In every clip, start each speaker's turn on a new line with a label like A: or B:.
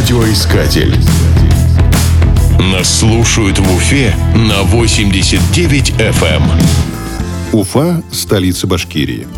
A: Радиоискатель. Нас слушают в Уфе на 89 FM.
B: Уфа – столица Башкирии.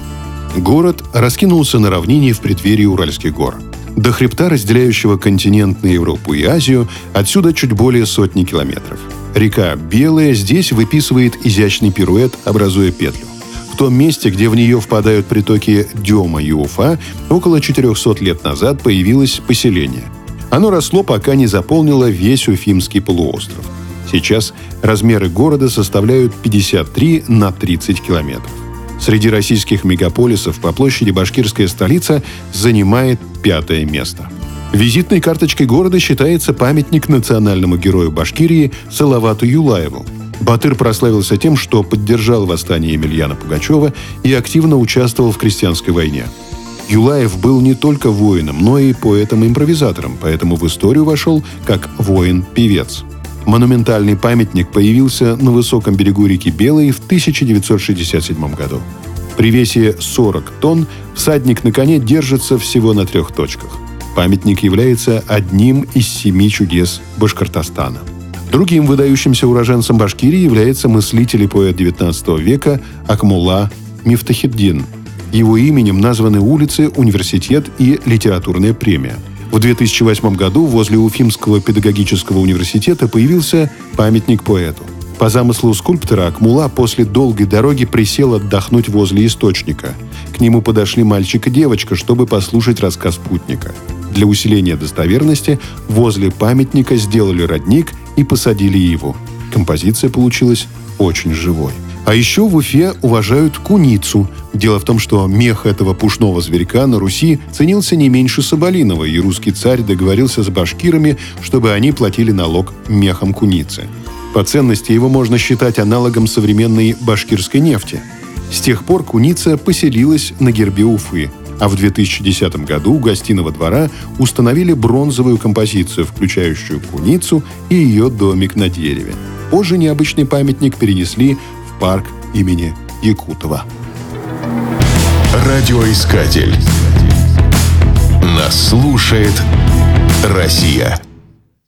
B: Город раскинулся на равнине в преддверии Уральских гор. До хребта, разделяющего континент на Европу и Азию, отсюда чуть более сотни километров. Река Белая здесь выписывает изящный пируэт, образуя петлю. В том месте, где в нее впадают притоки Дема и Уфа, около 400 лет назад появилось поселение. Оно росло, пока не заполнило весь Уфимский полуостров. Сейчас размеры города составляют 53 на 30 километров. Среди российских мегаполисов по площади башкирская столица занимает пятое место. Визитной карточкой города считается памятник национальному герою Башкирии Салавату Юлаеву. Батыр прославился тем, что поддержал восстание Емельяна Пугачева и активно участвовал в крестьянской войне. Юлаев был не только воином, но и поэтом-импровизатором, поэтому в историю вошел как воин-певец. Монументальный памятник появился на высоком берегу реки Белой в 1967 году. При весе 40 тонн всадник на коне держится всего на трех точках. Памятник является одним из семи чудес Башкортостана. Другим выдающимся уроженцем Башкирии является мыслитель и поэт XIX века Акмула Мифтахиддин. Его именем названы улицы, университет и литературная премия. В 2008 году возле Уфимского педагогического университета появился памятник поэту. По замыслу скульптора Акмула после долгой дороги присел отдохнуть возле источника. К нему подошли мальчик и девочка, чтобы послушать рассказ путника. Для усиления достоверности возле памятника сделали родник и посадили его. Композиция получилась очень живой. А еще в Уфе уважают куницу. Дело в том, что мех этого пушного зверька на Руси ценился не меньше соболиного, и русский царь договорился с башкирами, чтобы они платили налог мехом куницы. По ценности его можно считать аналогом современной башкирской нефти. С тех пор куница поселилась на гербе Уфы, а в 2010 году у гостиного двора установили бронзовую композицию, включающую куницу и ее домик на дереве. Позже необычный памятник перенесли парк имени Якутова.
A: Радиоискатель. Нас слушает Россия.